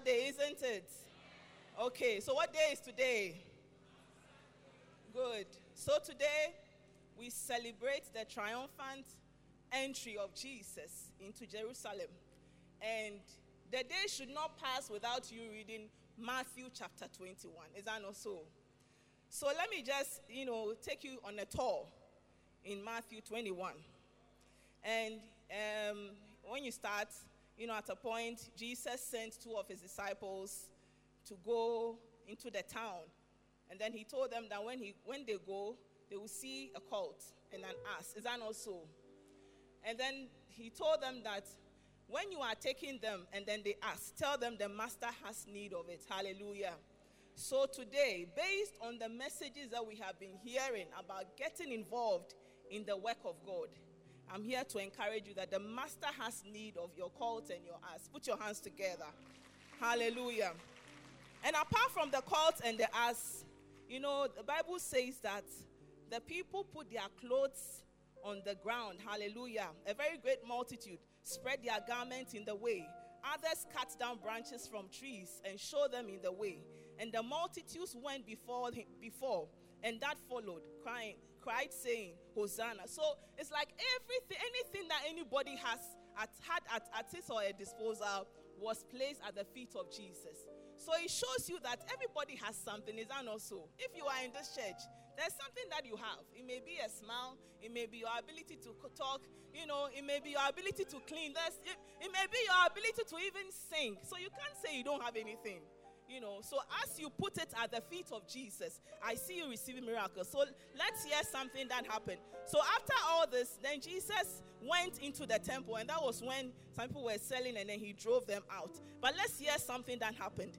Day, isn't it? Okay, so what day is today? Good. So today we celebrate the triumphant entry of Jesus into Jerusalem. And the day should not pass without you reading Matthew chapter 21. Is that not so? So let me just, you know, take you on a tour in Matthew 21. And um, when you start, you know, at a point, Jesus sent two of his disciples to go into the town. And then he told them that when, he, when they go, they will see a colt and an ass. Is that not so? And then he told them that when you are taking them and then they ask, tell them the master has need of it. Hallelujah. So today, based on the messages that we have been hearing about getting involved in the work of God, I'm here to encourage you that the master has need of your colt and your ass. Put your hands together. Hallelujah. And apart from the colt and the ass, you know, the Bible says that the people put their clothes on the ground. Hallelujah. A very great multitude spread their garments in the way. Others cut down branches from trees and show them in the way. And the multitudes went before, before and that followed, crying, cried, saying, Hosanna. So it's like everything, anything that anybody has at, had at, at his or her disposal was placed at the feet of Jesus. So it shows you that everybody has something, is that not so? If you are in this church, there's something that you have. It may be a smile, it may be your ability to talk, you know, it may be your ability to clean. There's, it, it may be your ability to even sing. So you can't say you don't have anything. You know, so as you put it at the feet of Jesus, I see you receiving miracles. So let's hear something that happened. So after all this, then Jesus went into the temple, and that was when some people were selling, and then he drove them out. But let's hear something that happened.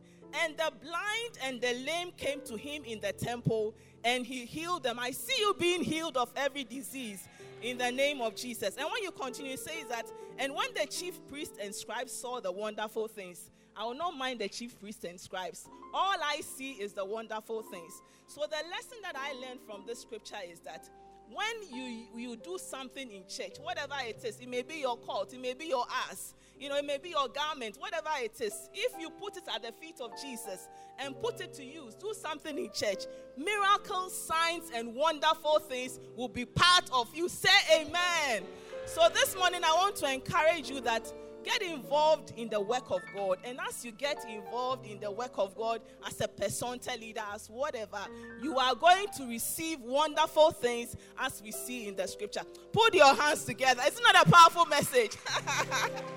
And the blind and the lame came to him in the temple, and he healed them. I see you being healed of every disease in the name of Jesus. And when you continue, it says that, and when the chief priest and scribes saw the wonderful things, I will not mind the chief priests and scribes. All I see is the wonderful things. So the lesson that I learned from this scripture is that when you you do something in church, whatever it is, it may be your coat, it may be your ass, you know, it may be your garment, whatever it is. If you put it at the feet of Jesus and put it to use, do something in church, miracles, signs, and wonderful things will be part of you. Say amen. So this morning I want to encourage you that Get involved in the work of God. And as you get involved in the work of God as a personal leader, as whatever, you are going to receive wonderful things as we see in the scripture. Put your hands together. It's not a powerful message.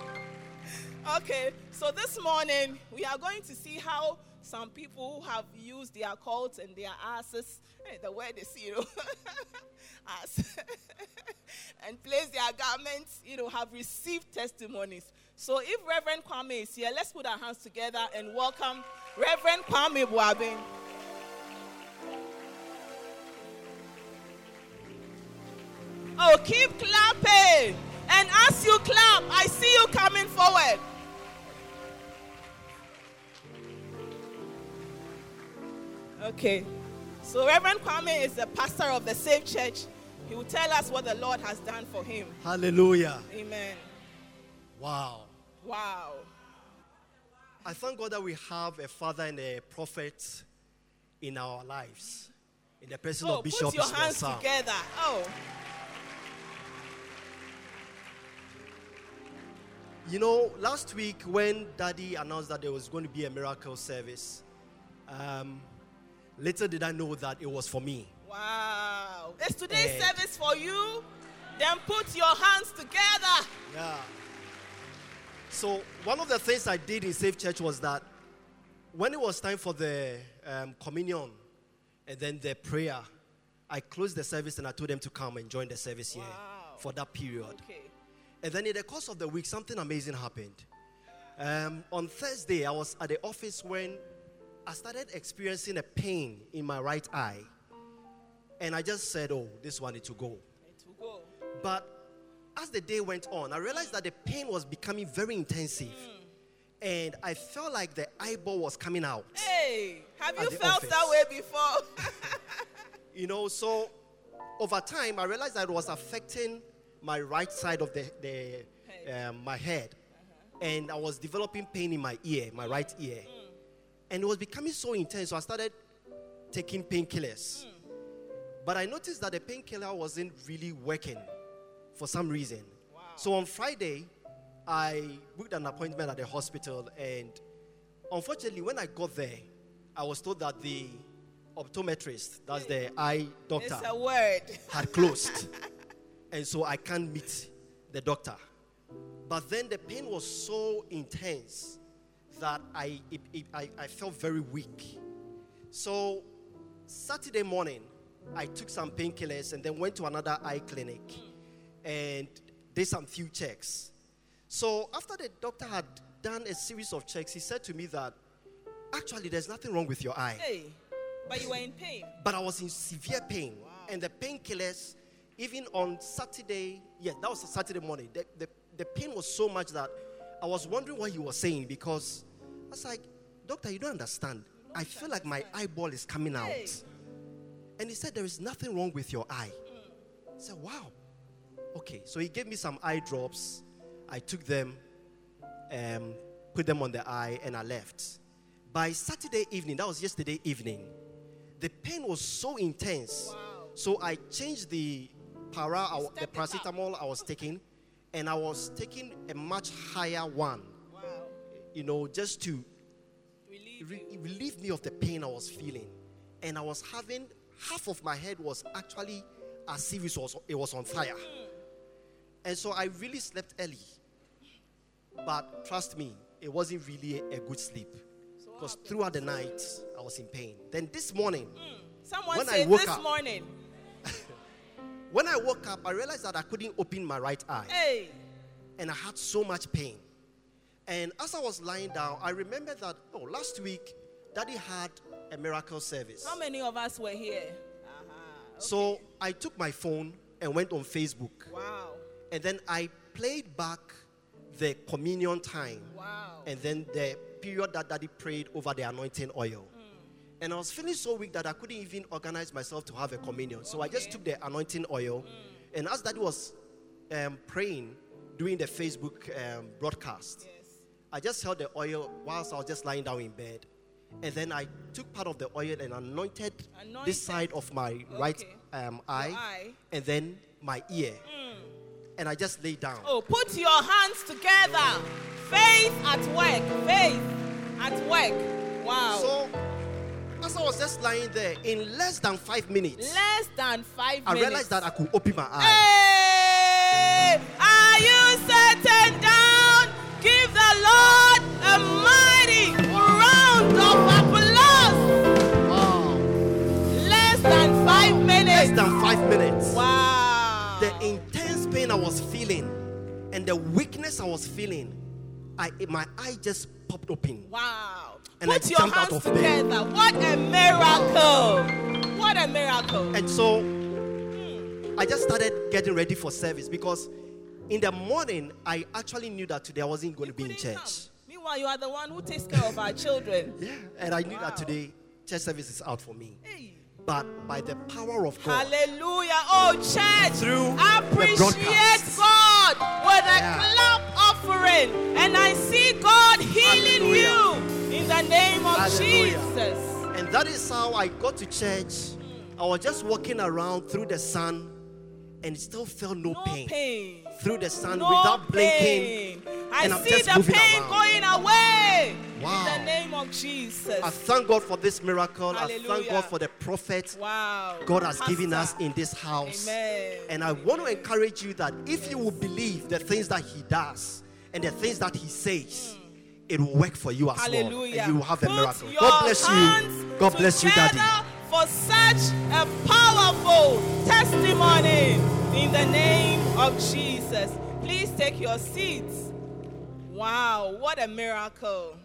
okay, so this morning we are going to see how some people who have used their cults and their asses, the word is, you know, ass, and placed their garments, you know, have received testimonies. So if Reverend Kwame is here, let's put our hands together and welcome Reverend Kwame Boabin. Oh, keep clapping. And as you clap, I see you coming forward. Okay. So Reverend Kwame is the pastor of the Safe Church. He will tell us what the Lord has done for him. Hallelujah. Amen. Wow. Wow. I thank God that we have a father and a prophet in our lives. In the person oh, of Bishop put your hands together. Oh. You know, last week when Daddy announced that there was going to be a miracle service, um, little did I know that it was for me. Wow. Is today's And- service for you? Then put your hands together. Yeah. So one of the things I did in Safe Church was that when it was time for the um, communion and then the prayer, I closed the service and I told them to come and join the service here for that period. Okay. And then in the course of the week, something amazing happened. Um, on Thursday, I was at the office when I started experiencing a pain in my right eye. And I just said, oh, this one need to go. It will go. But as the day went on, I realized that the pain was becoming very intensive. And I felt like the eyeball was coming out. Hey, have you felt office. that way before? You know, so over time, I realized that it was affecting my right side of the, the um, my head. And I was developing pain in my ear, my right ear. And it was becoming so intense, so I started taking painkillers. But I noticed that the painkiller wasn't really working for some reason. Wow. So on Friday, I booked an appointment at the hospital, and unfortunately, when I got there, I was told that the optometrist, that's the eye doctor, it's a word. had closed. and so I can't meet the doctor. But then the pain was so intense that I, it, it, I, I felt very weak. So Saturday morning, I took some painkillers and then went to another eye clinic and did some few checks. So after the doctor had done a series of checks, he said to me that actually there's nothing wrong with your eye. Hey, but you were in pain. But I was in severe pain. And the painkillers, even on Saturday, yeah, that was a Saturday morning, the, the, the pain was so much that I was wondering what he was saying because I was like, Doctor, you don't understand. I feel like my eyeball is coming out. And he said, There is nothing wrong with your eye. I said, Wow. Okay. So he gave me some eye drops. I took them, um, put them on the eye, and I left. By Saturday evening, that was yesterday evening, the pain was so intense. Wow. So I changed the para, I- the paracetamol I was taking, and I was taking a much higher one. You know, just to Relieve re- relieve me of the pain I was feeling. And I was having half of my head was actually as if it was, it was on fire. And so I really slept early. But trust me, it wasn't really a, a good sleep. Because happened? throughout the night, I was in pain. Then this morning, hmm. Someone when I said woke this up- morning, when I woke up, I realized that I couldn't open my right eye. hey, and I had so much pain. And as I was lying down, I remembered that, oh, last week, Daddy had a miracle service. how many of us were here? Uh-huh. So I took my phone and went on Facebook. Wow. And then I played back the communion time Wow. and then the period that Daddy prayed over the anointing oil. And I was feeling so weak that I couldn't even organize myself to have a communion. So I just took the anointing oil. And as Daddy was um, praying during the Facebook um, broadcast, yes. I just held the oil whilst I was just lying down in bed. And then I took part of the oil and anointed, Anointed. this side of my right Okay. um, eye, eye. and then my ear. And I just lay down. Oh, put your hands together. Faith at work. Faith at work. Wow. So, as I was just lying there, in less than five minutes, Less than five I minutes. realized that I could open my eye. Hey, are you certain? Give the Lord a mighty round of applause. Wow. Less than five minutes. Less than five minutes. Wow. The intense pain I was feeling and the weakness I was feeling, I, my eye just popped open. Wow. And I Put your jumped out hands of bed. together. What a miracle. What a miracle. And so I just started getting ready for service because in the morning I actually knew that today I wasn't going You to be in church. come. Meanwhile, you are the one who takes care of our children. Yeah, and I knew Wow. that today church service is out for me. Hey. But by the power of God, Hallelujah. Oh, church. Through appreciate broadcast. God with a Yeah. clap offering. And I see God healing Hallelujah. you in the name of Hallelujah. Jesus. and that is how I got to church. I was just walking around through the sun and still felt no, No pain. pain. Through the sun No without blinking. pain. I and I'm see just the moving pain around. going away. Wow. In the name of Jesus. I thank God for this miracle. I thank God for the prophet wow. God has given us in this house. Amen. And I want to encourage you that if you will believe the things that He does and the things that He says, hmm. it will work for you as well. Hallelujah. And you will have a miracle. God bless you. God bless you, Daddy. For such a powerful testimony in the name of Jesus. Please take your seats. Wow, what a miracle.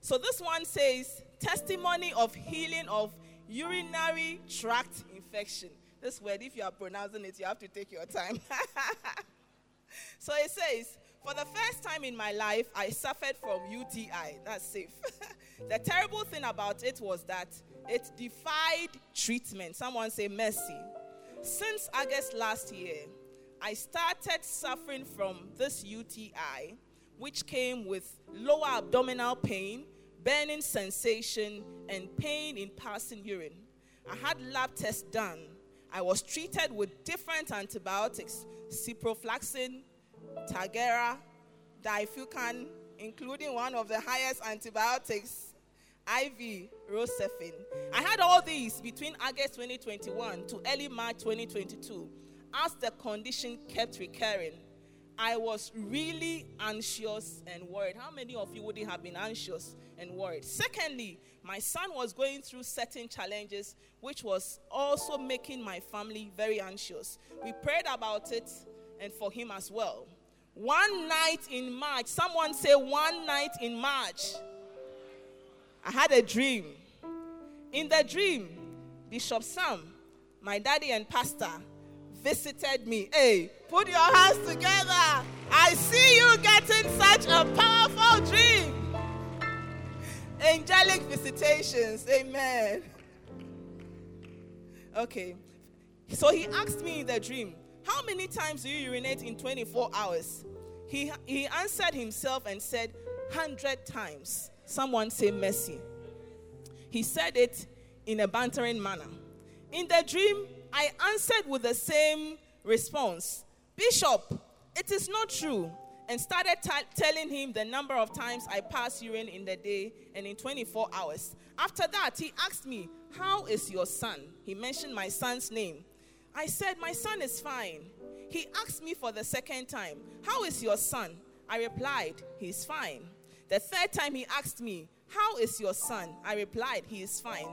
So this one says testimony of healing of urinary tract infection. This word, if you are pronouncing it, you have to take your time. so it says, for the first time in my life, I suffered from UTI. That's safe. the terrible thing about it was that it defied treatment. Someone say mercy. Since August last year, I started suffering from this UTI, which came with lower abdominal pain, burning sensation, and pain in passing urine. I had lab tests done. I was treated with different antibiotics, ciprofloxacin, Tagera, Diflucan, including one of the highest antibiotics, IV, Rocephin. I had all these between August 2021 to early March 2022 as the condition kept recurring. I was really anxious and worried. How many of you wouldn't have been anxious and worried? Secondly, my son was going through certain challenges, which was also making my family very anxious. We prayed about it and for him as well. One night in March, someone say, one night in March, I had a dream. In the dream, Bishop Sam, my daddy and pastor, visited me. Hey, put your hands together. I see you getting such a powerful dream. Angelic visitations. Amen. Okay. So he asked me in the dream, How many times do you urinate in 24 hours? He, he answered himself and said, 100 times. Someone say mercy. He said it in a bantering manner. In the dream, I answered with the same response Bishop, it is not true and started t- telling him the number of times I pass urine in the day and in 24 hours. After that, he asked me, How is your son? He mentioned my son's name. I said, My son is fine. He asked me for the second time, How is your son? I replied, He's fine. The third time he asked me, How is your son? I replied, He is fine.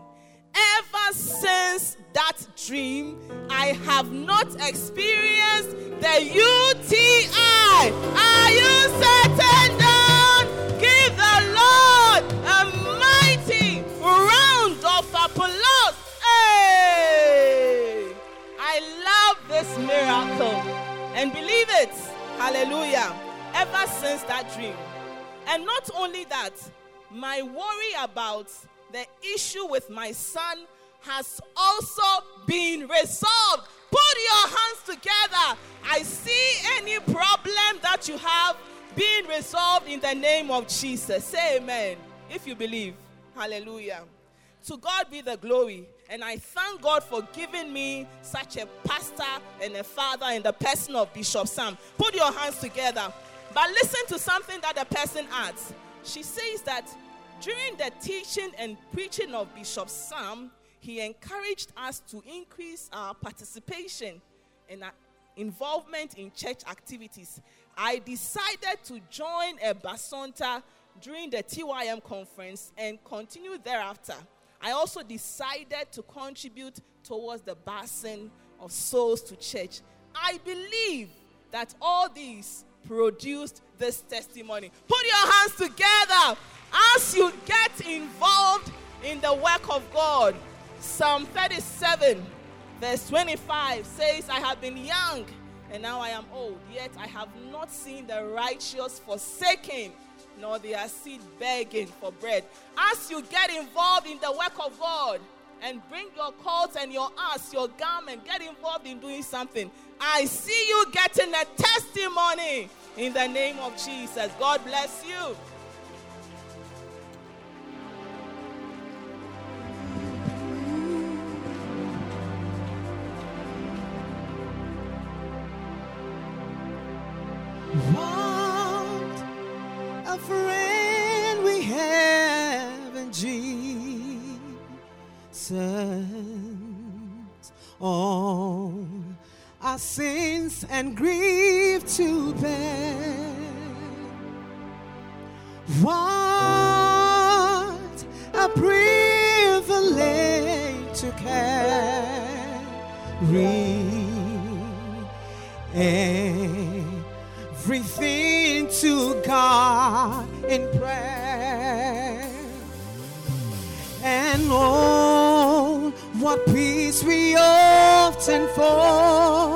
Ever since that dream, I have not experienced the UTI. Are you certain down? Give the Lord a mighty round of applause. I love this miracle and believe it. Hallelujah. Ever since that dream. And not only that, my worry about the issue with my son has also been resolved. Put your hands together. I see any problem that you have being resolved in the name of Jesus. Say amen if you believe. Hallelujah. To God be the glory. And I thank God for giving me such a pastor and a father in the person of Bishop Sam. Put your hands together. But listen to something that the person adds. She says that during the teaching and preaching of Bishop Sam, he encouraged us to increase our participation and our involvement in church activities. I decided to join a bacenta during the TYM conference and continue thereafter. I also decided to contribute towards the basin of souls to church. I believe that all these produced this testimony. Put your hands together as you get involved in the work of God. Psalm 37, verse 25 says, I have been young and now I am old, yet I have not seen the righteous forsaken, nor their seed begging for bread. As you get involved in the work of God, and bring your coat and your ass, your garment, get involved in doing something. I see you getting a testimony in the name of Jesus. God bless you. And grief to bear. What a privilege to carry everything to God in prayer. And oh, what peace we often fall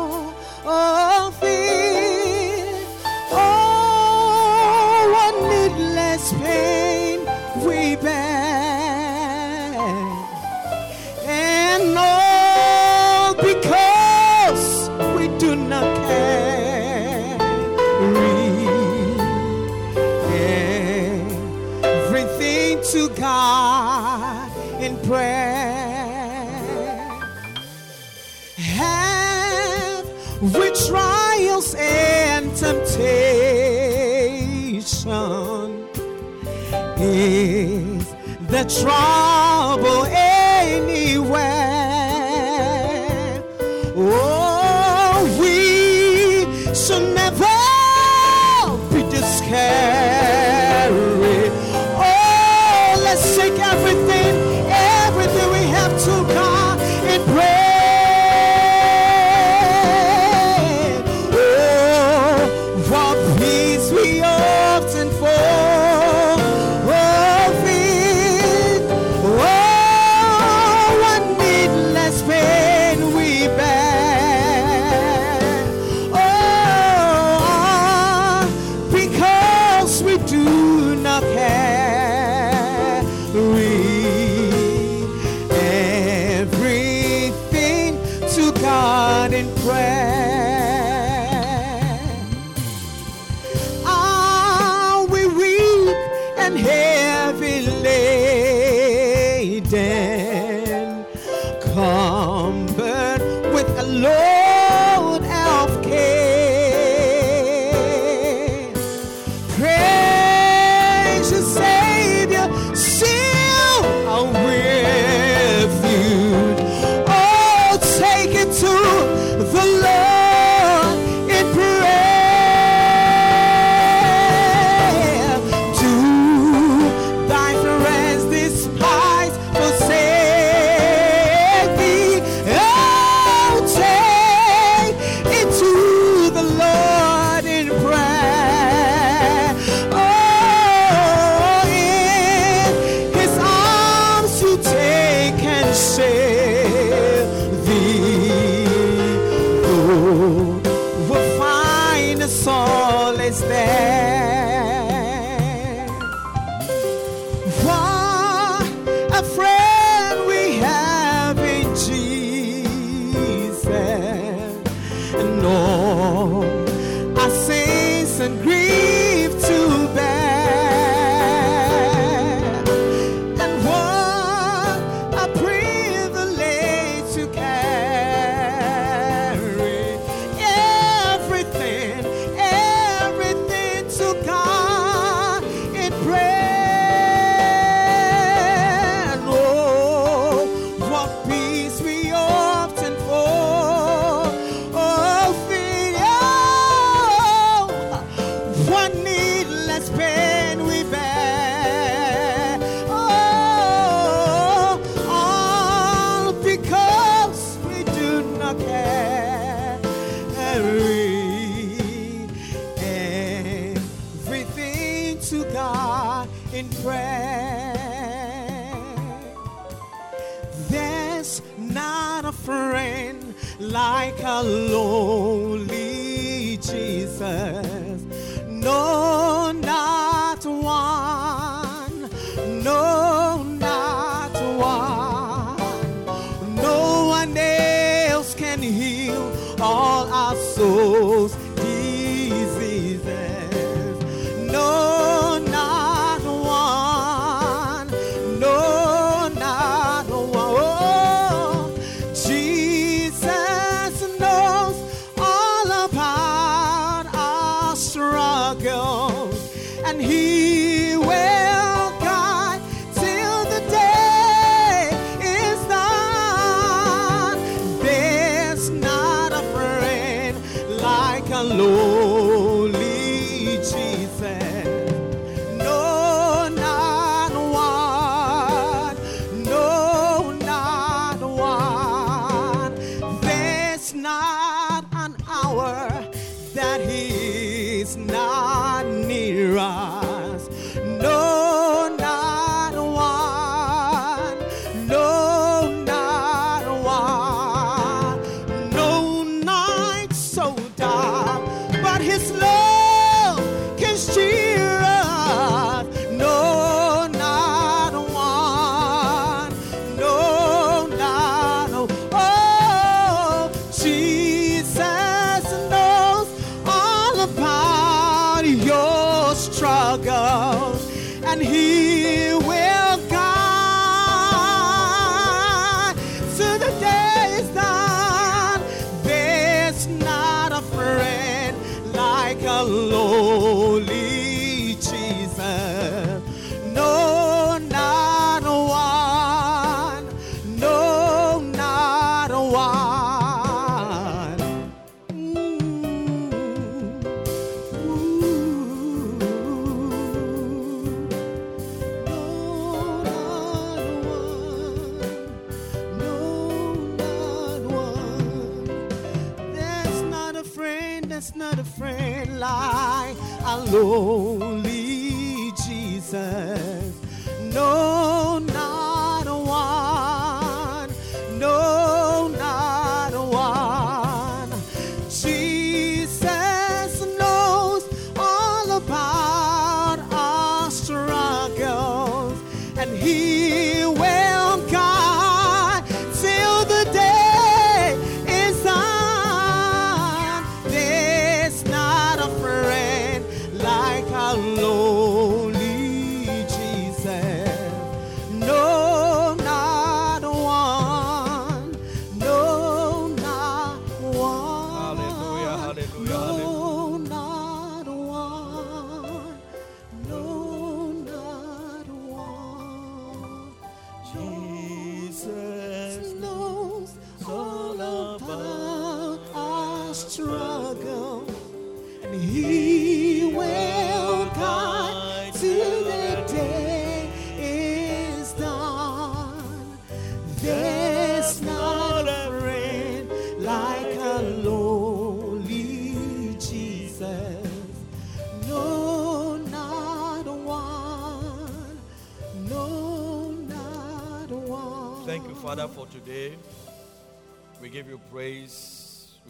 No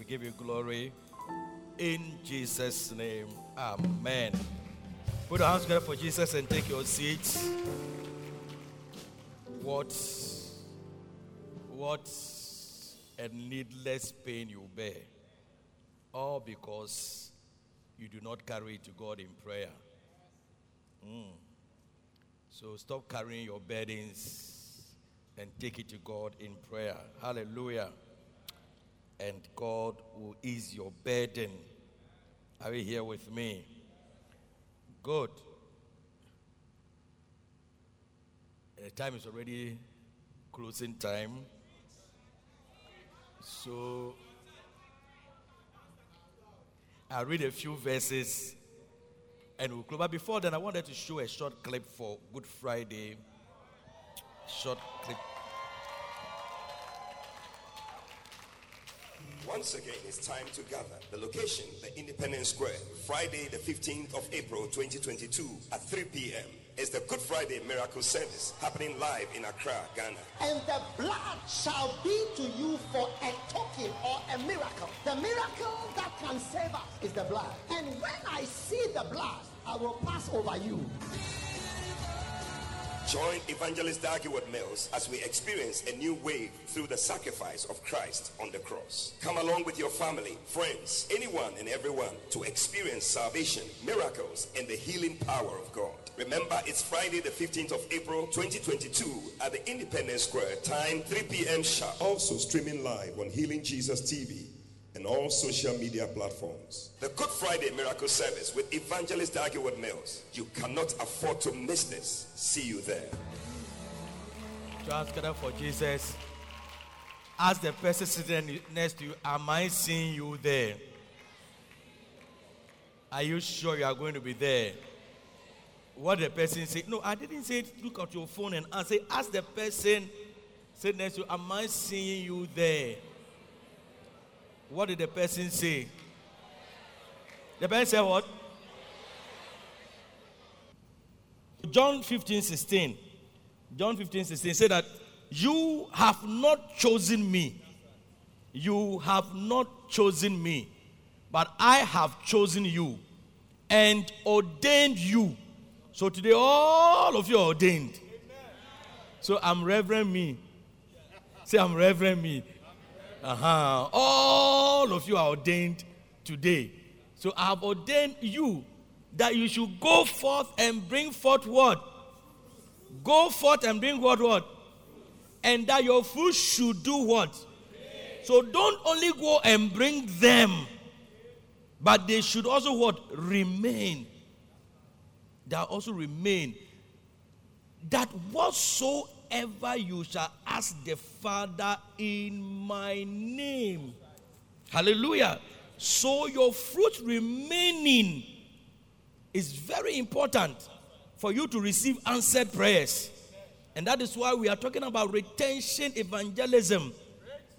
give you glory. In Jesus' name, Amen. Put your hands together for Jesus and take your seats. What, what a needless pain you bear. All because you do not carry it to God in prayer. Mm. So stop carrying your burdens and take it to God in prayer. Hallelujah and God will ease your burden. Are you here with me? Good. the time is already closing time. So I'll read a few verses and we'll close. But before then, I wanted to show a short clip for Good Friday. Short clip. Once again, it's time to gather. The location, the Independence Square, Friday, the 15th of April 2022 at 3 p.m. is the Good Friday Miracle Service happening live in Accra, Ghana. and the blood shall be to you for a token or a miracle. The miracle that can save us is the blood. And when I see the blood, I will pass over you. Join Evangelist Dag Heward-Mills as we experience a new wave through the sacrifice of Christ on the cross. Come along with your family, friends, anyone and everyone to experience salvation, miracles, and the healing power of God. Remember, it's Friday, the 15th of April, 2022, at the Independence Square, time 3 p.m. sharp. Also streaming live on Healing Jesus TV and all social media platforms. The Good Friday Miracle Service with Evangelist Dag Heward-Mills. You cannot afford to miss this. See you there. Just together for Jesus. Ask the person sitting next to you, Am I seeing you there? Are you sure you are going to be there? What the person said, No, I didn't say it. look at your phone and answer. Ask the person sitting next to you, Am I seeing you there? What did the person say? The person said what? John 15, 16. John 15, 16 said that you have not chosen me. You have not chosen me, but I have chosen you and ordained you. So today, all of you are ordained. So I'm Reverend me. Say, I'm Reverend me. Uh-huh. All of you are ordained today. So I have ordained you that you should go forth and bring forth what? Go forth and bring what what? And that your fruit should do what? So don't only go and bring them, but they should also what? Remain. They also remain. That whatsoever you shall ask the Father in my name. Hallelujah. So your fruit remaining is very important for you to receive answered prayers. And that is why we are talking about retention evangelism.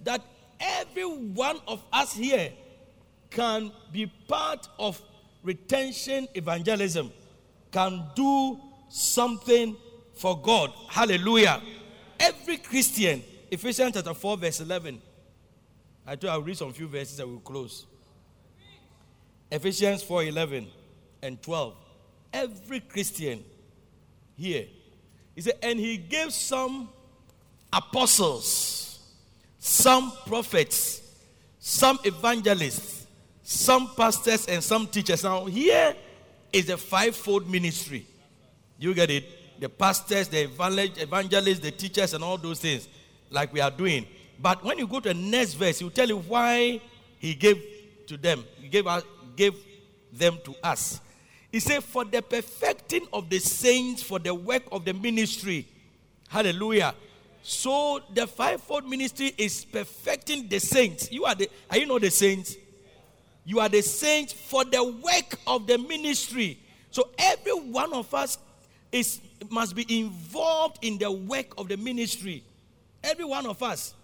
That every one of us here can be part of retention evangelism, can do something for God. Hallelujah. Every Christian, Ephesians chapter 4, verse 11. I thought I'll read some few verses and we'll close. Ephesians 4 11 and 12. Every Christian here, he said, and he gave some apostles, some prophets, some evangelists, some pastors, and some teachers. Now, here is a fivefold ministry. You get it? The pastors, the evangelists, the teachers, and all those things, like we are doing. But when you go to the next verse, he will tell you why he gave to them. He gave, us, gave them to us. He said, For the perfecting of the saints, for the work of the ministry. Hallelujah. So the fivefold ministry is perfecting the saints. You are the are you not the saints? You are the saints for the work of the ministry. So every one of us is must be involved in the work of the ministry. Every one of us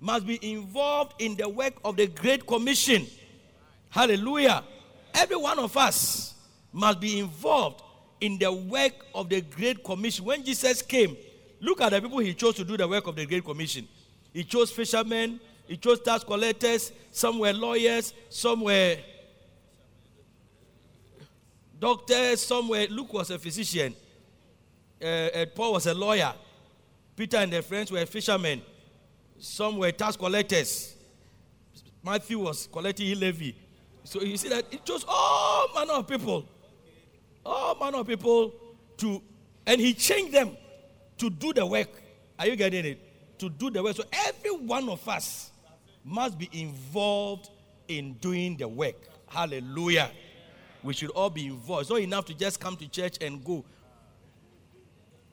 must be involved in the work of the Great Commission. Hallelujah. Every one of us must be involved in the work of the Great Commission. When Jesus came, look at the people he chose to do the work of the Great Commission. He chose fishermen, he chose tax collectors, some were lawyers, some were doctors, some were. Luke was a physician, uh, Paul was a lawyer, Peter and their friends were fishermen, some were tax collectors. Matthew was collecting levy. So you see that it chose all manner of people, all manner of people to, and he changed them to do the work. Are you getting it? To do the work. So every one of us must be involved in doing the work. Hallelujah. we should all be involved. It's not enough to just come to church and go.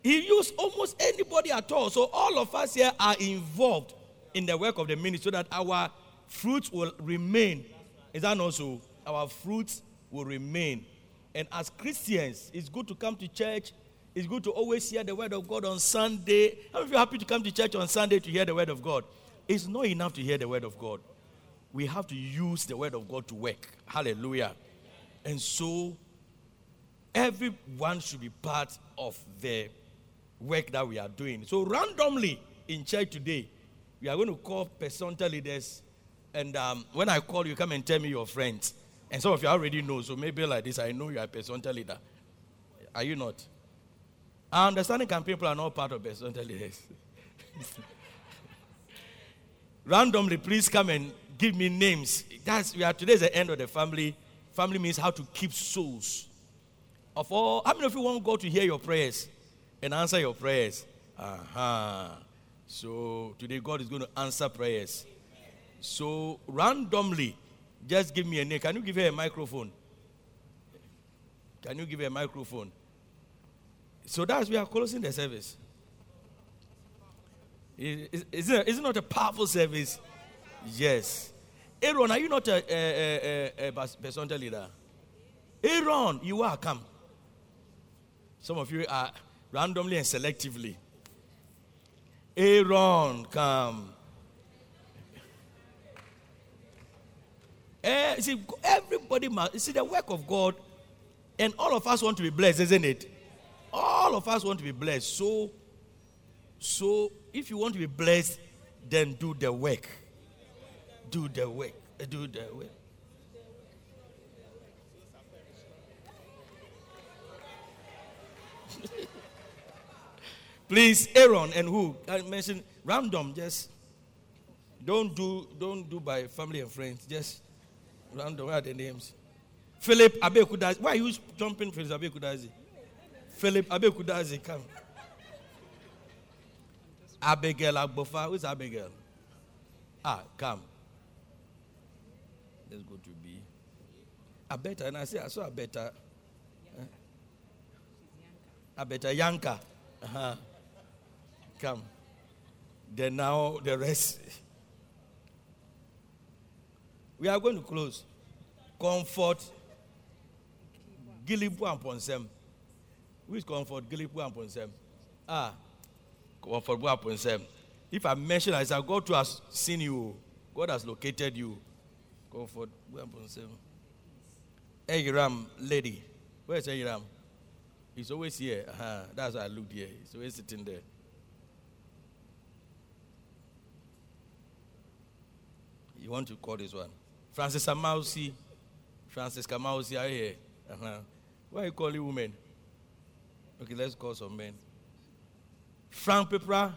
He used almost anybody at all. So all of us here are involved in the work of the ministry so that our fruits will remain. Is that not so? Our fruits will remain. And as Christians, it's good to come to church. It's good to always hear the word of God on Sunday. How many of you happy to come to church on Sunday to hear the word of God? It's not enough to hear the word of God. We have to use the word of God to work. Hallelujah. And so, everyone should be part of the work that we are doing. So, randomly in church today, we are going to call personal leaders. And um, when I call you, come and tell me your friends. And some of you already know, so maybe like this, I know you are a personal leader. Are you not? I understand that people are not part of personal leaders. Randomly, please come and give me names. That's we are today's the end of the family. Family means how to keep souls. Of all, how many of you want God to hear your prayers and answer your prayers? Uh-huh. So today God is going to answer prayers. So randomly, just give me a name. Can you give her a microphone? Can you give her a microphone? So that's we are closing the service. Is, is, it, is it not a powerful service? Yes. Aaron, are you not a, a, a, a, person leader? Aaron, you are come. Some of you are randomly and selectively. Aaron, come. Uh, see, everybody must see the work of God, and all of us want to be blessed, isn't it? All of us want to be blessed. So, so if you want to be blessed, then do the work. Do the work. Do the work. Please, Aaron and who? I mentioned random, just don't do don't do by family and friends. Just random. What are the names? Philip Abekudazi. Why are you jumping Philip Abekudazi? Philip Abekudazi, come. Abigail Agbofa. Who's Abigail? Ah, come. Let's go to B. Abeta. And I say, I saw Abeta. Huh? Abeta Yanka. Uh-huh. Come. Then now the rest. We are going to close. Comfort. Gilipu and Ponsem. Who is comfort? Gilipu and Ponsem. Ah. Comfort and Ponsem. If I mention I said, God has seen you. God has located you. Comfort and Ponsem. Egiram lady. Where is Egiram? He's always here. Uh-huh. That's why I looked here. He's always sitting there. You want to call this one? Francis Amausi. Francis Kamausi are you here. Uh-huh. Why are you calling women? Okay, let's call some men. Frank Pepra.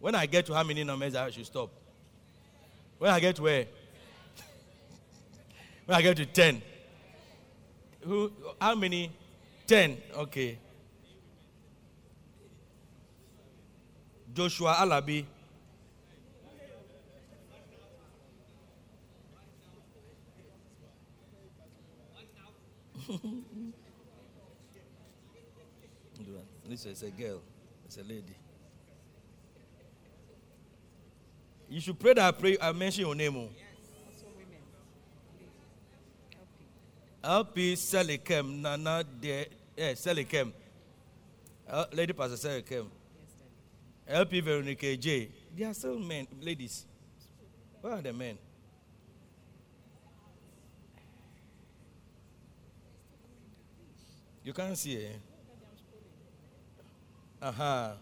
When I get to how many numbers, I should stop. When I get to where? when I get to 10. Who, how many? 10. Okay. Joshua Alabi. this is a girl. It's a lady. You should pray that I pray I mention your name. Oh. LP Selikem Nana de eh Selikem. Uh, Lady Pastor Selikem. LP Veronica J. They are still men, ladies. Where are the men? You can't see it. Uh huh.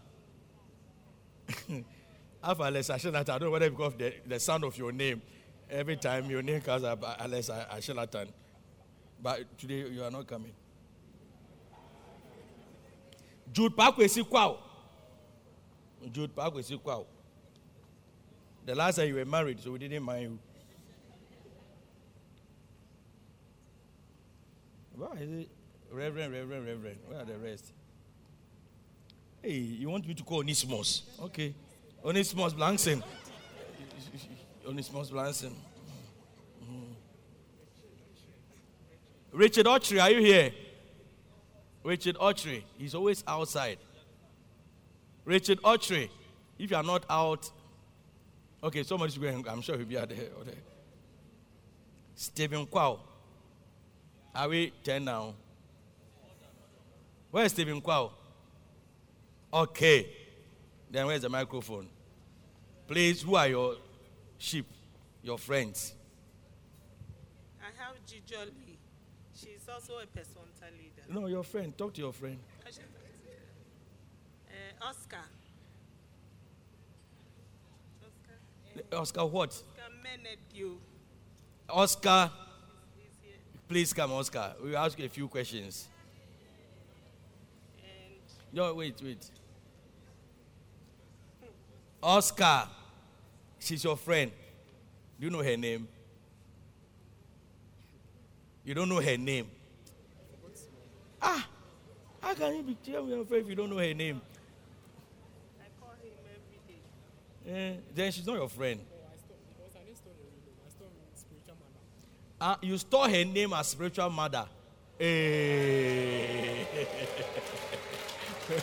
After Alex Ashelatan, I don't know whether because of the, the sound of your name. Every time your name comes up, Alex Ashelatan. But today you are not coming. Jude Pakwesi Kwao. Jude Pakwesi Kwao. The last time you were married, so we didn't mind you. Why is it? Reverend, Reverend, Reverend. Where are the rest? Hey, you want me to call Onesimus? Okay. Onesimus Blankson. Onesimus Blankson. Mm. Richard Autry, are you here? Richard Autry, he's always outside. Richard Autry, if you are not out, okay, somebody's going, I'm sure he'll be out there. There. Stephen Kwao, are we 10 now? Where's Stephen Kwao? Okay, then where's the microphone? Please, who are your sheep, your friends? I have Jijoli. She's also a personal leader. No, your friend. Talk to your friend. Uh, Oscar. Oscar. Oscar, what? Oscar Menedio. Oscar, please come, Oscar. We'll ask you a few questions. No, wait, wait. Oscar, she's your friend. Do you know her name? You don't know her name. Ah, how can you be telling your friend if you don't know her name? I call him every day. Eh, then she's not your friend. Ah, you store her name as spiritual mother. Eh. I've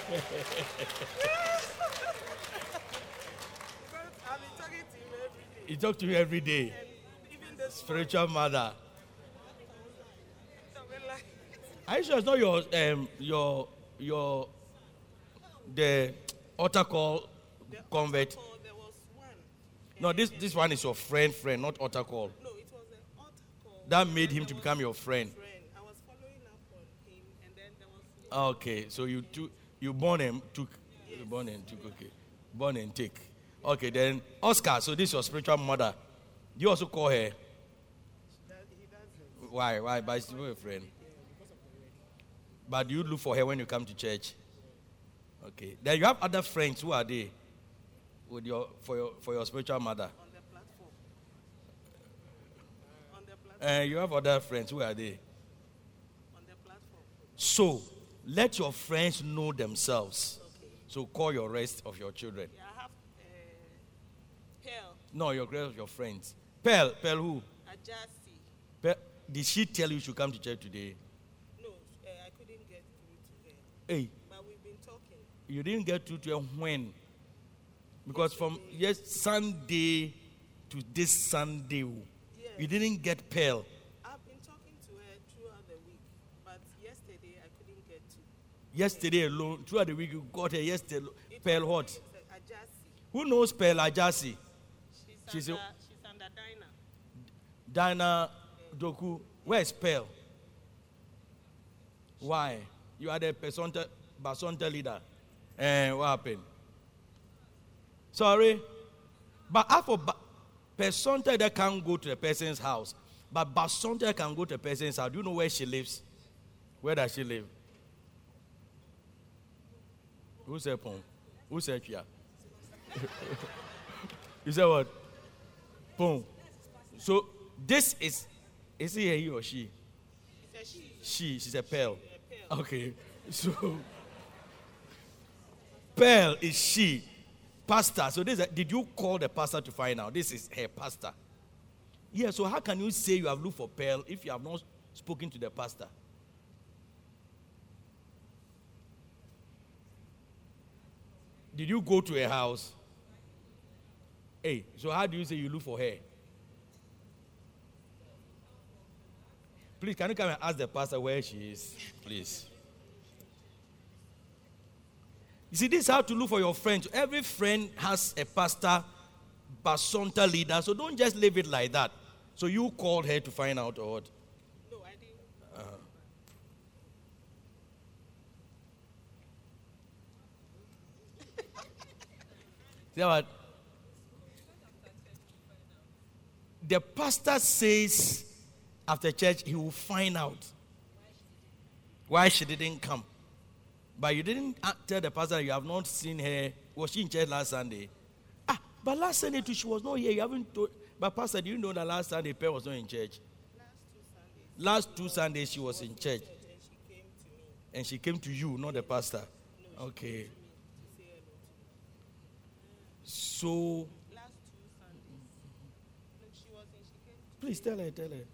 been talking to him every day. You talk to her every day. Spiritual mother. morning, I like, Are you sure it's not your um your your the altar call the convert? call, there was one. No, this this one is your friend, friend, not altar call. No, it was an altar call. That made him to become your friend. friend. I was following up on him, and then there was. Okay, so you took you born and took you born and took okay. Born and take. Okay, then Oscar, so this is your spiritual mother. You also call her. that he doesn't. Why? Why? But she's still a friend. But you look for her when you come to church. Okay. Then you have other friends. Who are they? With your for your for your spiritual mother. on the platform. On the platform. And you have other friends. Who are they? on the platform. So let your friends know themselves. Okay. So call your rest of your children. Yeah, I have uh, Pearl No, your rest of your friends. Pearl, Pearl who? Ajasi. Pearl, did she tell you should come to church today? No, uh, I couldn't get through to her, Hey, but we've been talking. you didn't get through to her when? Because from yes Sunday to this Sunday, Yes. you didn't get Pearl. I've been talking to her throughout the week, but yesterday I couldn't get to. Yesterday alone, throughout the week, you got her yesterday. It Pearl what? Who knows Pearl Ajasi? She's, She's a- under, she's under Dinah. Dana Doku. Where's Pearl? Why? You are the Basonta, Basonta leader. And what happened? Sorry? But after ba- Basonta that can't go to the person's house, but Basonta can go to the person's house. Do you know where she lives? Where does she live? Who said Pong? Who said Chia? you said what? Pong. So this is is a he or she? She. She, she's a pearl. Okay. So Pearl is she. Pastor. So this did you call the pastor to find out? This is her pastor. Yeah, so how can you say you have looked for Pearl if you have not spoken to the pastor? Did you go to her house? Hey, so how do you say you look for her? Please, can you come and ask the pastor where she is? Please. You see, this is how to look for your friends. Every friend has a pastor, basonta leader, so don't just leave it like that. So you called her to find out what? No, I didn't. See what? The pastor says after church he will find out why she didn't come. But you didn't tell the pastor you have not seen her. Was she in church last Sunday? Ah, but last Sunday too, she was not here. You haven't told. But pastor, do you know that last Sunday Pearl was not in church? Last two Sundays she was in church. And she came to you, not the pastor. Okay. So Last two Sundays. No, she was in, she came, please tell her, tell her.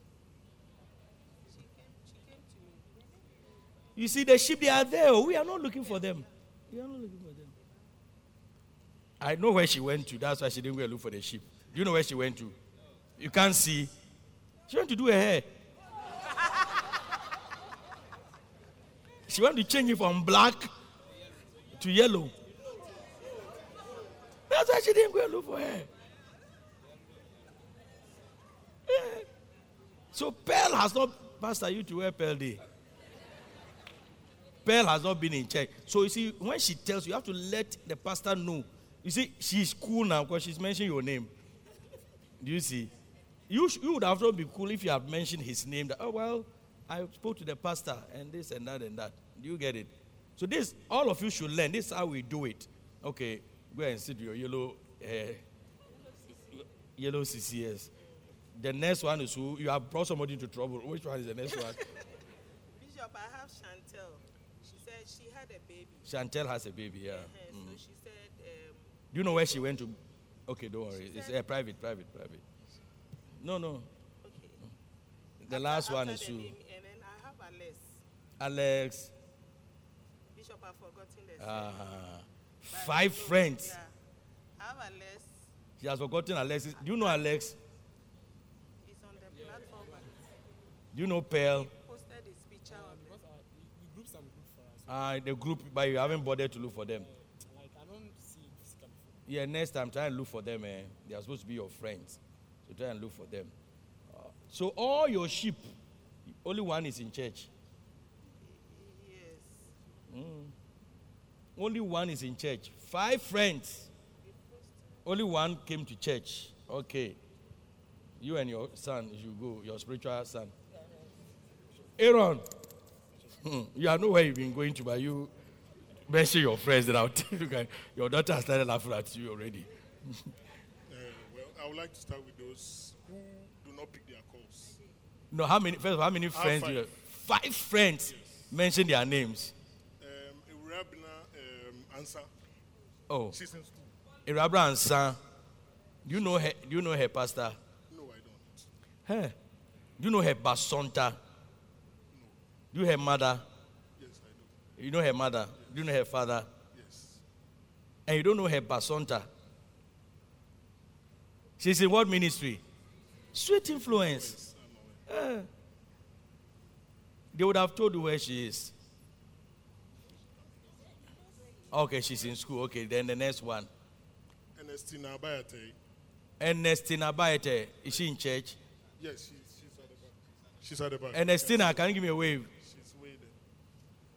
she came, she came You see, the sheep, they are there. We are not looking for them. We are not looking for them. I know where she went to. That's why she didn't go and look for the sheep. Do you know where she went to? You can't see. She went to do her hair. she went to change it from black to yellow. That's why she didn't go and look for her. So Pearl has not, Pastor, you to wear Pearl Day. Pearl has not been in church. So you see, when she tells you, you have to let the pastor know. You see, she's cool now because she's mentioned your name. Do you see? You, sh- you would have not been cool if you have mentioned his name. That, oh, well, I spoke to the pastor and this and that and that. Do you get it? So this, all of you should learn. This is how we do it. Okay, go and sit with your yellow, uh, yellow CCS. The next one is who you have brought somebody into trouble. Which one is the next one? Bishop, I have Chantel. She said she had a baby. Chantel has a baby. Yeah. Uh, Mm. So she said, um, Do you know where she went to? Okay, don't worry. It's uh, private, private, private. No, no. okay. The After- last one is who? baby, And then I have Alex. Alex. Bishop, I've forgotten the Uh, surname. But five friends. Yeah. I have Alex. She has forgotten Alex. Do you know Alex? He's on the platform. Do you know Pearl? he posted his picture on the Uh, the group, but you haven't bothered to look for them. like i don't see Yeah, next time try and look for them. Eh? They are supposed to be your friends. So try and look for them. Uh, so all your sheep, only one is in church. Yes. Only one is in church. Five friends. Only one came to church. Okay. You and your son, you go, your spiritual son. Aaron, hmm, you know where you've been going to, but you mention your friends that I'll tell you guys. Your daughter has started laughing at you already. Uh, well, I would like to start with those who do not pick their calls. No, how many, first of all, how many friends do you have? Five friends. Mention their names. Answer. Oh, She's in school. Irabra and San. Do you know her? Do you know her pastor? No, I don't. Hey, do you know her basonta? Do you know her mother? Yes, I do. You know her mother? Do you know her father? Yes. And you don't know her basonta? She's in what ministry? Sweet influence. Yes. They would have told you where she is. Okay, she's in school. Okay, then the next one. Ernestina Abayate. Ernestina Baete. Is she in church? Yes, she's, she's at the back. She's at the back. Ernestina, can you give me a wave? She's there.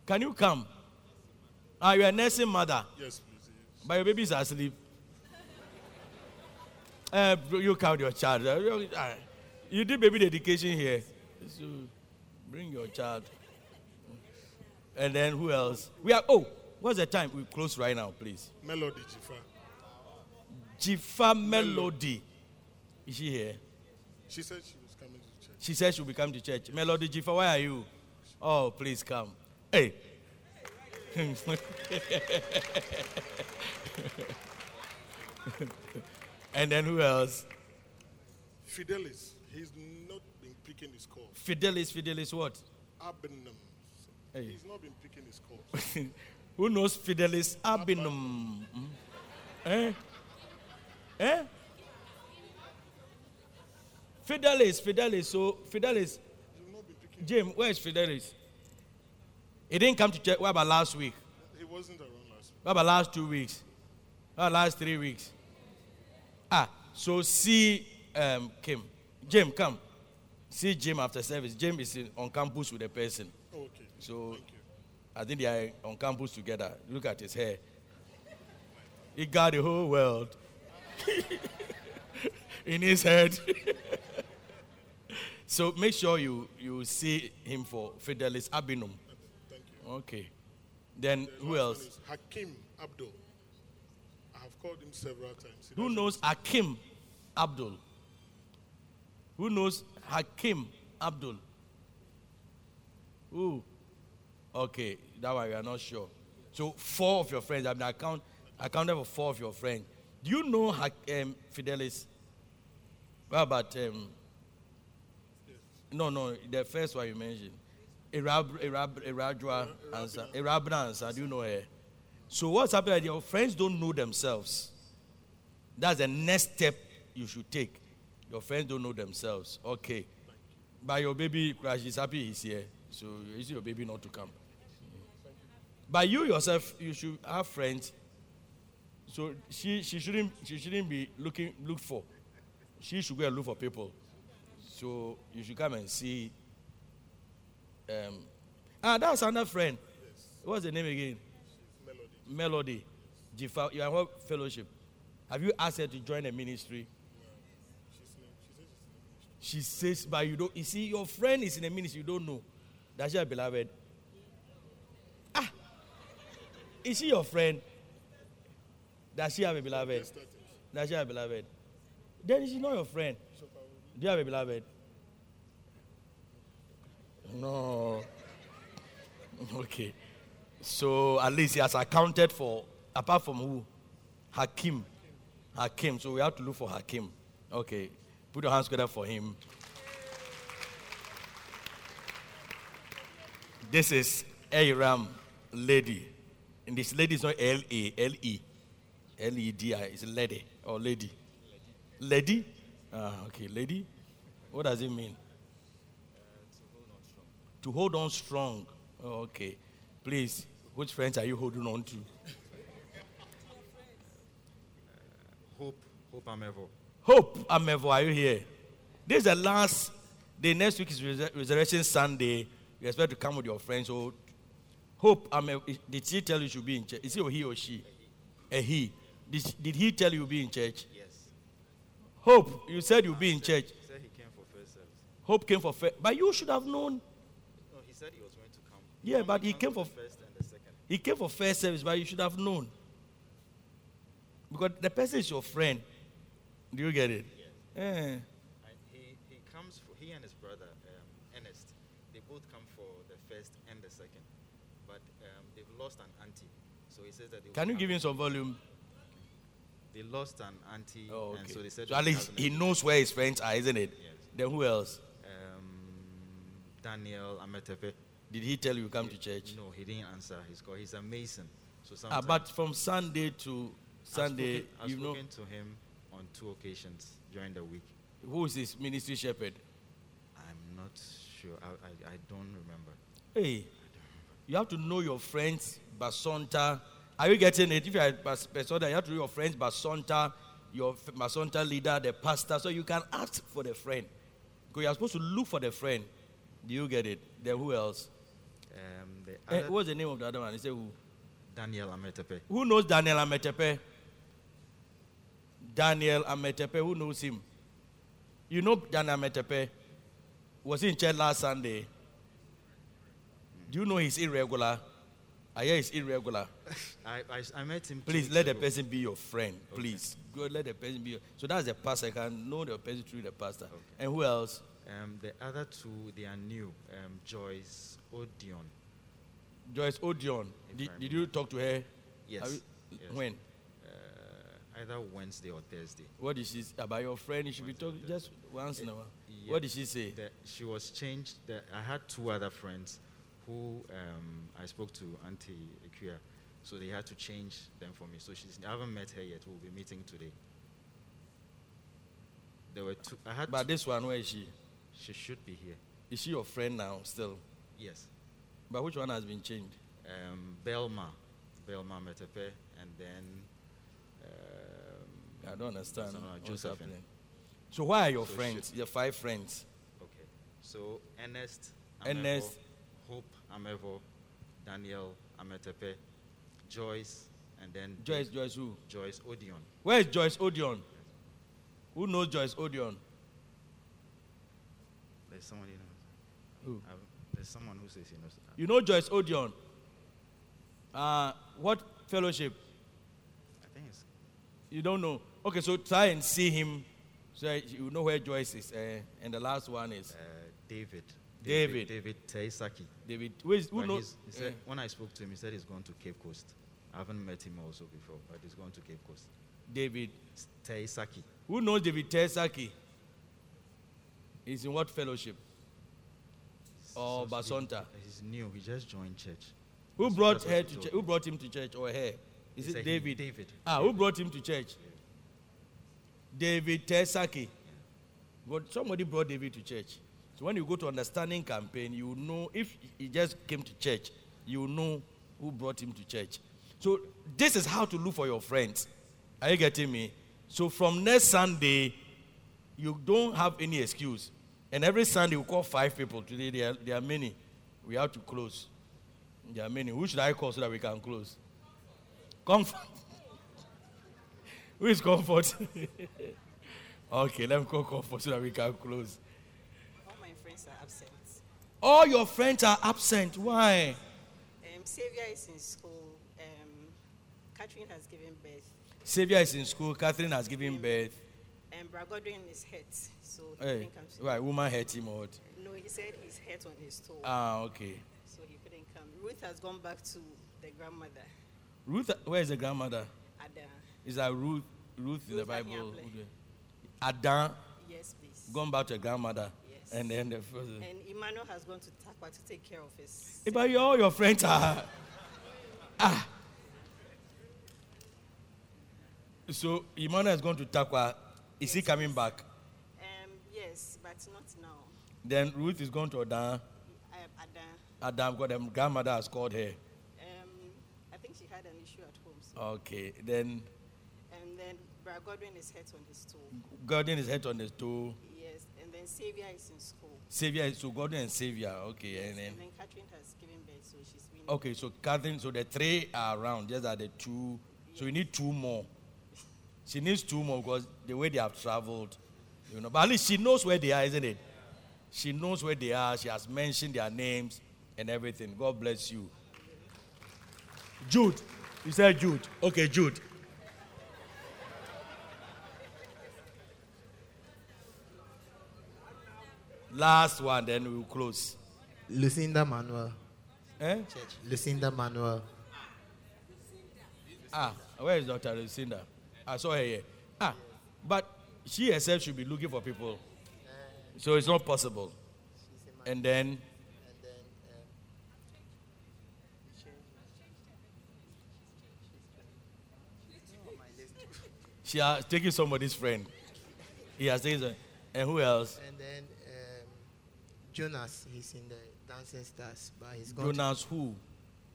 Can you come? Ah, you're a nursing mother. Yes, please. Yes. But your baby is asleep. Uh, you count your child. You- uh, You did baby dedication here. So bring your child. And then who else? We are. Oh, what's the time? We close right now, please. Melody Jifa. Jifa Melody. Is she here? She said she was coming to church. She said she'll be coming to church. Melody Jifa, where are you? Oh, please come. Hey. and then who else? Fidelis. He's not been picking his calls. Fidelis, Fidelis, what? Abinum. Hey. He's not been picking his calls. Who knows Fidelis Abinum? Hmm? Eh? Eh? Fidelis, Fidelis. So, Fidelis, He's not been picking. Jim, where is Fidelis? He didn't come to church. What about last week? He wasn't around last week. What about last two weeks? What about last three weeks? Ah, so see um, Kim. Jim, come. See Jim after service. Jim is in, on campus with a person. Oh, okay. So Thank you. I think they are on campus together. Look at his hair. He got the whole world in his head. so make sure you, you see him for Fidelis Abinum. Thank you. Okay. Then The who else? Hakim Abdul. I have called him several times. He Who knows Hakim Abdul? Who knows Hakim Abdul? Who? Okay, that one we are not sure. So four of your friends. I mean, I count. I counted for four of your friends. Do you know um, Fidelis? What about um? No, no, the first one you mentioned. Irab, Irab, Iradra answer. Irabna answer. Do you know her? So what's happening? Your friends don't know themselves. That's the next step you should take. Your friends don't know themselves. Okay. But your baby, is happy he's here. So it's your baby not to come. But you yourself, you should have friends. So she, she shouldn't she shouldn't be looking look for. She should go and look for people. So you should come and see. Um, ah, that's another friend. What's the name again? Melody. Melody. You what fellowship? Have you asked her to join a ministry? She says, but you don't. You see, your friend is in a ministry you don't know. That's your beloved. Ah, is she your friend? Does she have a beloved? Does she have a beloved? Then she's not your friend. Do you have a beloved? No. Okay. So at least he has accounted for, apart from who? Hakim. Hakim. So we have to look for Hakim. Okay. Put your hands together for him. This is Aram lady. And this lady is not L A L E. L E D I. It's lady or lady. Lady? Ah, okay. Lady? What does it mean? to hold on strong. Oh, okay. Please, which friends are you holding on to? Hope, Hope Amevo. Hope Amevo, are you here? This is the last day. Next week is Resurrection Sunday. You expect to come with your friends. So, Hope Amevo, did she tell you should be in church? Is it he or she? A he. Did, did he tell you to be in church? Yes. Hope, you said you'll be in church. He said he came for first service. Hope came for first. But you should have known. No, he said he was going to come. Yeah, but he came for first and the second. He came for first service, but you should have known. Because the person is your friend. Do you get it? Eh. And he, he comes for, he and his brother, um, Ernest, they both come for the first and the second. But um, they've lost an auntie. So he says that they Can you give him some volume? They lost an auntie, Oh, and so they said So at least he knows where his friends are, isn't it? Yes. Then who else? Um, Daniel Ametepe. Did he tell you to come to church? No, he didn't answer his call. He's a mason. So Ah, but from Sunday to Sunday, I've spoken, I've you know, spoken to him on two occasions during the week. who is his ministry shepherd? I'm not sure. I, I, I don't remember. Hey, you have to know your friends, Basonta. Are you getting it? If you are Bas- Basonta, you have to know your friends, Basonta, your Basonta leader, the pastor, so you can ask for the friend. Because you are supposed to look for the friend. Do you get it? Then who else? Um, the Eh, what's the name of the other one? He said who? Daniel Ametepe. Who knows Daniel Ametepe? Daniel Ametepe, who knows him? You know Daniel Ametepe? Was he in church last Sunday? Do you know he's irregular? I hear he's irregular. I, I, I met him. Please let the person be your friend. Please. Go let the person be your So that's the pastor. I can know the person through the pastor. And who else? Um, the other two, they are new. Um, Joyce Odion. Joyce Odion. Did, did you talk to her? Yes. You- yes. When? Uh, either Wednesday or Thursday. What did she say about your friend? You should be talking just once in a while. Yeah. What did she say? The, she was changed. The, I had two other friends who um, I spoke to, Auntie Ikuya. So they had to change them for me. So she's, I haven't met her yet. We'll be meeting today. There were two. I had. But this one, where is she? she should be here. Is she your friend now still? Yes. But which one has been changed? Um, Belma, Belma Metepe, and then. Um, I don't understand. Josephine. So why are your So friends? Your five friends. Okay. So Ernest, Ernest. Hope Amevo, Daniel Ametepe, Joyce, and then Joyce, Joyce who? Joyce Odion. Where is Joyce Odion? Who knows Joyce Odion? There's someone he knows. Who? I- there's someone who says he knows. You know Joyce Odion? Uh, what fellowship? I think it's You don't know. Okay, so try and see him so you know where Joyce is. Uh, and the last one is uh, David. David. David Teisaki. David. Who, is, who knows? he said, eh, when I spoke to him, he said he's going to Cape Coast. I haven't met him also before, but he's going to Cape Coast. David. Teisaki. Who knows David Tersaki? He's in what fellowship? or Basonta? He's new. He just joined church. Who So brought her to church? Who brought him to church or her? Is He it said he- David? David. Ah, who brought him to church? David Tesaki. But somebody brought David to church. So when you go to understanding campaign, you know if he just came to church, you know who brought him to church. So this is how to look for your friends. Are you getting me? So from next Sunday, you don't have any excuse. And every Sunday we call five people. Today there are, there are many. We have to close. There are many. Who should I call so that we can close? Comfort. Who is comfort? okay, let me call comfort so that we can close. All my friends are absent. All your friends are absent. Why? Um, Savior is in school. Um, Catherine has given birth. Savior is in school. Catherine has given birth. And Brad Godwin is hurt. So he Hey, couldn't come. to- right, woman hurt him or what? No, he said he's hurt on his toe. Ah, okay. So he couldn't come. Ruth has gone back to the grandmother, Ruth, where is the grandmother? Ada. Is that Ruth? Ruth in the Bible. Adam Yes, please. gone back to her grandmother. Yes. And then the first. And Emmanuel has gone to Tarkwa to take care of his. But you- all your friends are. Ah. So Emmanuel has gone to Tarkwa. Is he coming back? Um, yes, but not now. Then Ruth is going to Adan. Um, Ada. Adam, God, them grandmother has called her. Um, I think she had an issue at home. So. Okay. Then And then Brad Godwin is hurt on his toe. Gordon is head on his toe. Yes, and Savior is in school. Savior is so Gordon and Savior. Okay. And then And then Catherine has given birth, so she's been. okay. So Catherine. So the three are around. Just are the two. So we need two more. She needs two more because the way they have traveled, you know. But at least she knows where they are, isn't it? She knows where they are. She has mentioned their names and everything. God bless you. Jude. You said Jude. Okay, Jude. Last one, then we'll close. Lucinda Manuel. Eh? Church. Lucinda Manuel. Ah, where is Dr. Lucinda? I saw her here. Ah, but she herself should be looking for people. So it's not possible. And then, she has taken somebody's friend. He has taken, and who else? And then Jonas, he's in the Dancing Stars, but he's gone Jonas who?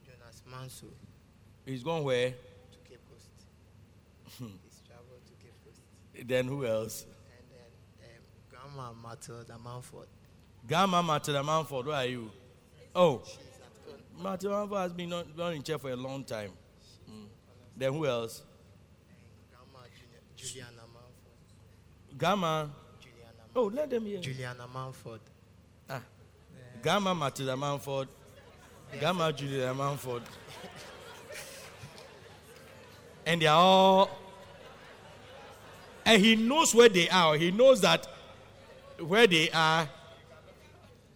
Jonas Manso He's gone where? to Cape Coast. he's traveled to Cape Coast. then who else? And then um, Grandma Matilda Manford. Grandma Matilda Manford, where are you? Oh, Matilda Manford has been not in chair for a long time. Mm. Then who else? Grandma Juni- Juliana Manford. Grandma. Oh, let them hear. Juliana Manford. Grandma Matilda Manford. Grandma Julia Manford. and they are all. And he knows where they are. He knows that where they are,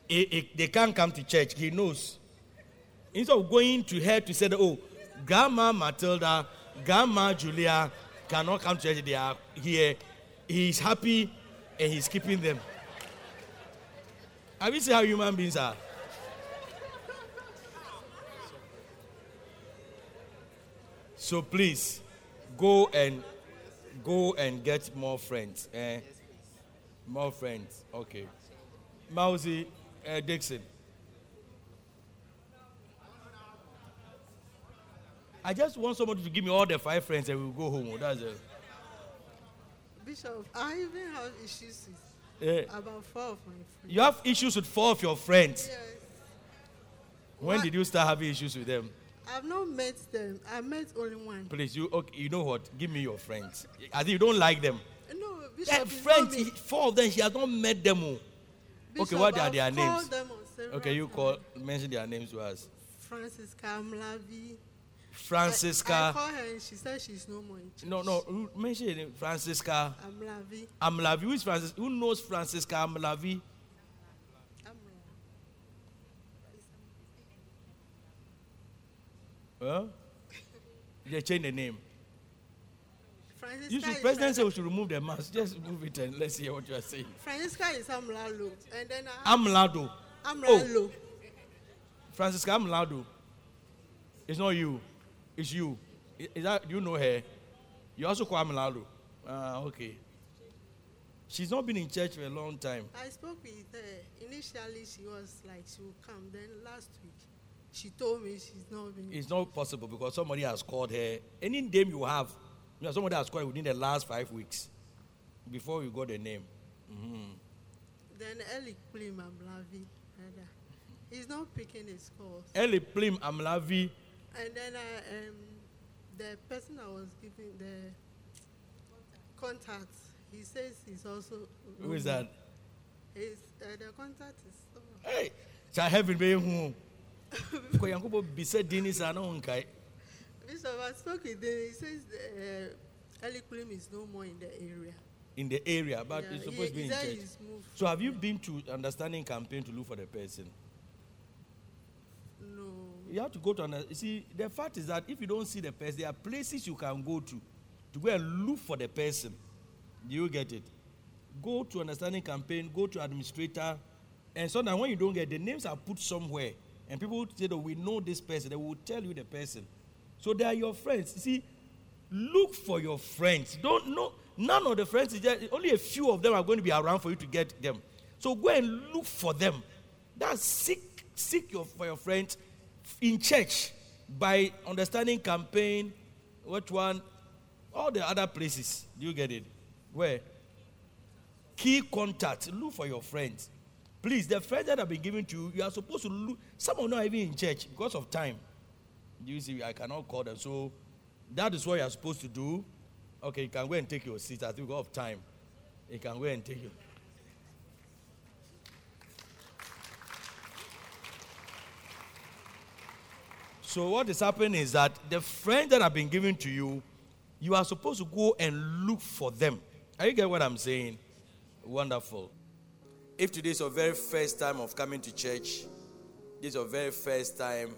i- i- they can't come to church. He knows. Instead of going to her to say, that, oh, Grandma Matilda, Grandma Julia cannot come to church, they are here. He's happy and he's keeping them. Have you seen how human beings are? So please, go and go and get more friends. Eh? More friends. Okay. Mousy uh, Dixon. I just want somebody to give me all the five friends and we'll go home. Oh, That's it. Bishop, I even have issues with Eh. about four of my friends. You have issues with four of your friends. Yes. When What? did you start having issues with them? I've not met them. I met only one. Please, you okay, you know what? Give me your friends. I think you don't like them. No, Bishop, it's friends, he- four of them, she has not met them. oh. Okay, what are I've their names? Okay, you call mention their names to us. Francis Kamlavi. Francisca. I, I her and she said she's no more in church. No, no, mention name. Francisca Amlavi. Amlavi. Who is Francis? Who knows Francisca Amlavi? Huh? They change the name. Francisca You should, president say we should remove the mask. Just move it and let's hear what you are saying. Francisca is Amlalo. And then I have, Amlado. I'm Oh. Francisca Amlado. It's not you. It's you. Is that you know her? You also call Amlado. Ah, okay. She's not been in church for a long time. I spoke with her. Initially, she was like she will come. Then last week, she told me she's not been. It's not possible because somebody has called her. Any name you have, you know, somebody has called within the last five weeks before you got the name. Mhm. Then Eli Plim Amlavi. He's not picking his calls. Eli Plim Amlavi. And then I, um, the person I was giving the contact, he says he's also. Who is that? He's, uh, the contact is. Oh. Hey, shall heaven be? Because Yankubo be said Dinis are no kai. Bishop, I spoke with him. He says uh, Eli Plim is no more in the area. in the area, but Yeah, it's he- supposed to be in church. So have you been to understanding campaign to look for the person? You have to go to under, you see the fact is that if you don't see the person, there are places you can go to to go and look for the person. Do you get it? Go to understanding campaign, go to administrator, and so that when you don't get the names are put somewhere, and people say that we know this person, they will tell you the person. So they are your friends. You see, look for your friends. Don't know none of the friends is just only a few of them are going to be around for you to get them. So go and look for them. That's seek seek your for your friends in church by understanding campaign, what one, all the other places. Do you get it? Where? Key contact. Look for your friends. Please, the friends that have been given to you, you are supposed to look. Some are not even in church because of time. You see, I cannot call them. So that is what you are supposed to do. Okay, you can go and take your seat. I think we have time. You can go and take it. So what is happening is that the friends that have been given to you, you are supposed to go and look for them. Are you get what I'm saying? Wonderful. If today is your very first time of coming to church, this is your very first time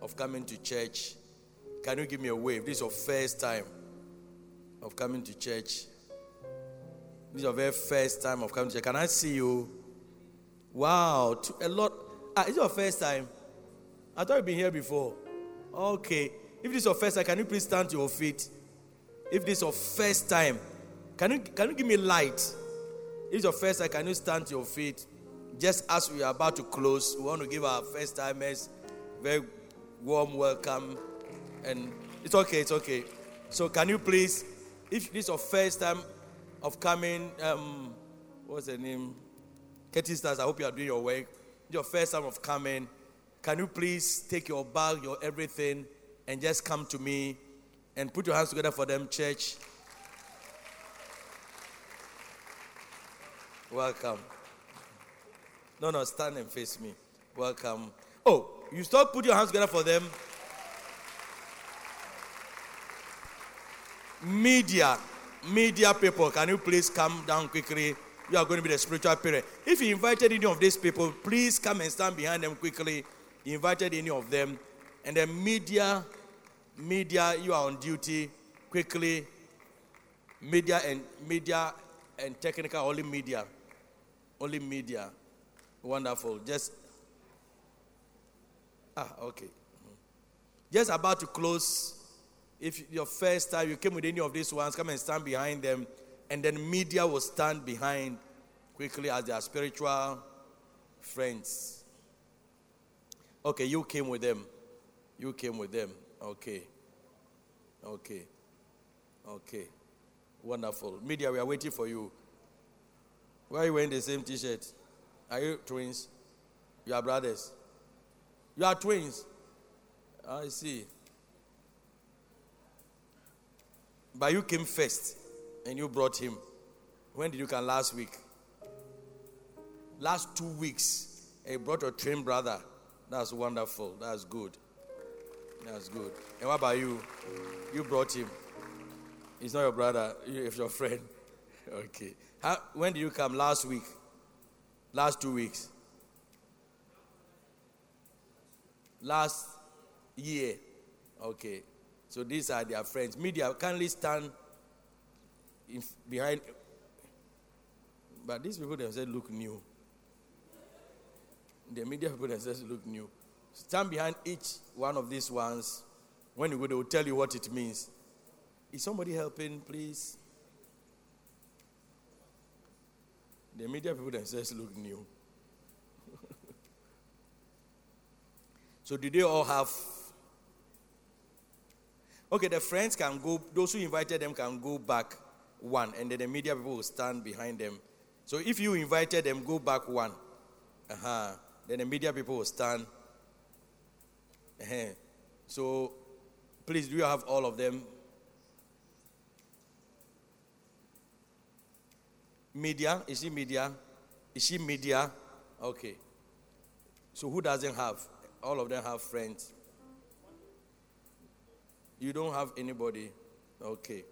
of coming to church, can you give me a wave? This is your first time of coming to church. This is your very first time of coming to church. Can I see you? Wow, a lot. Ah, is your first time? I thought you've been here before. Okay. If this is your first time, can you please stand to your feet? If this is your first time, can you can you give me light? If it's your first time, can you stand to your feet? Just as we are about to close, we want to give our first timers very warm welcome. And it's okay, it's okay. So can you please, if this is your first time of coming, um, what's the name? Katie Stars, I hope you are doing your work. Your first time of coming. Can you please take your bag, your everything, and just come to me and put your hands together for them, church? Welcome. No, no, stand and face me. Welcome. Oh, you start put your hands together for them. Media, media people, can you please come down quickly? You are going to be the spiritual parent. If you invited any of these people, please come and stand behind them quickly. Invited any of them. And then media, media, you are on duty quickly. Media and media and technical, only media. Only media. Wonderful. Just ah, okay. Just about to close. If your first time you came with any of these ones, come and stand behind them, and then media will stand behind quickly as their spiritual friends. Okay, you came with them. You came with them. Okay. Okay. Okay. Wonderful. Media, we are waiting for you. Why are you wearing the same t shirt? Are you twins? You are brothers. You are twins. Ah, I see. But you came first and you brought him. When did you come last week? Last two weeks. You brought your twin brother. That's wonderful. That's good. That's good. And what about you? You brought him. He's not your brother, it's your friend. Okay. How, when did you come? Last week? Last two weeks? Last year? Okay. So these are their friends. Media, kindly stand in, behind. But these people they themselves look new. The media people themselves look new. Stand behind each one of these ones. When you go, they will tell you what it means. Is somebody helping, please? The media people themselves look new. so, do they all have? Okay, the friends can go, those who invited them can go back one, and then the media people will stand behind them. So, if you invited them, go back one. Uh-huh. Then the media people will stand. So, please, do you have all of them? Media? Is she media? Is she media? Okay. So who doesn't have? All of them have friends. You don't have anybody? Okay.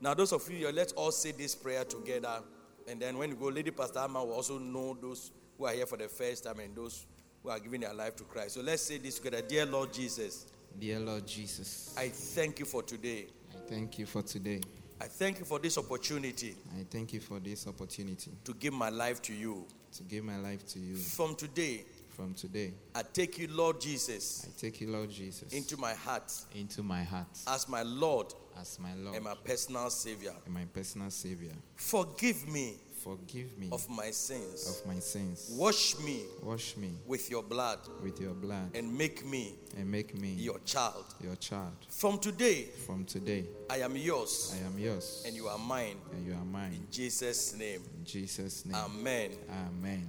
Now, those of you, let's all say this prayer together. And then when you go, Lady Pastor Amma will also know those who are here for the first time and those who are giving their life to Christ. So let's say this together. Dear Lord Jesus. Dear Lord Jesus. I thank you for today. I thank you for today. I thank you for this opportunity. I thank you for this opportunity to give my life to you. To give my life to you. From today. From today. I take you, Lord Jesus. I take you, Lord Jesus. Into my heart. Into my heart. As my Lord. As my Lord. And my personal Savior. And my personal Savior. Forgive me. Forgive me of my sins. Of my sins. Wash me. Wash me with your blood. With your blood. And make me. And make me your child. Your child. From today. From today. I am yours. I am yours. And you are mine. And you are mine. In Jesus' name. In Jesus' name. Amen. Amen.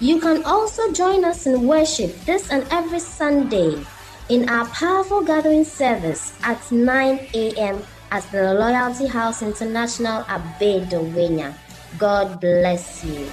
You can also join us in worship this and every Sunday in our powerful gathering service at 9 a.m. at the Loyalty House International Abed Dawhenya. God bless you.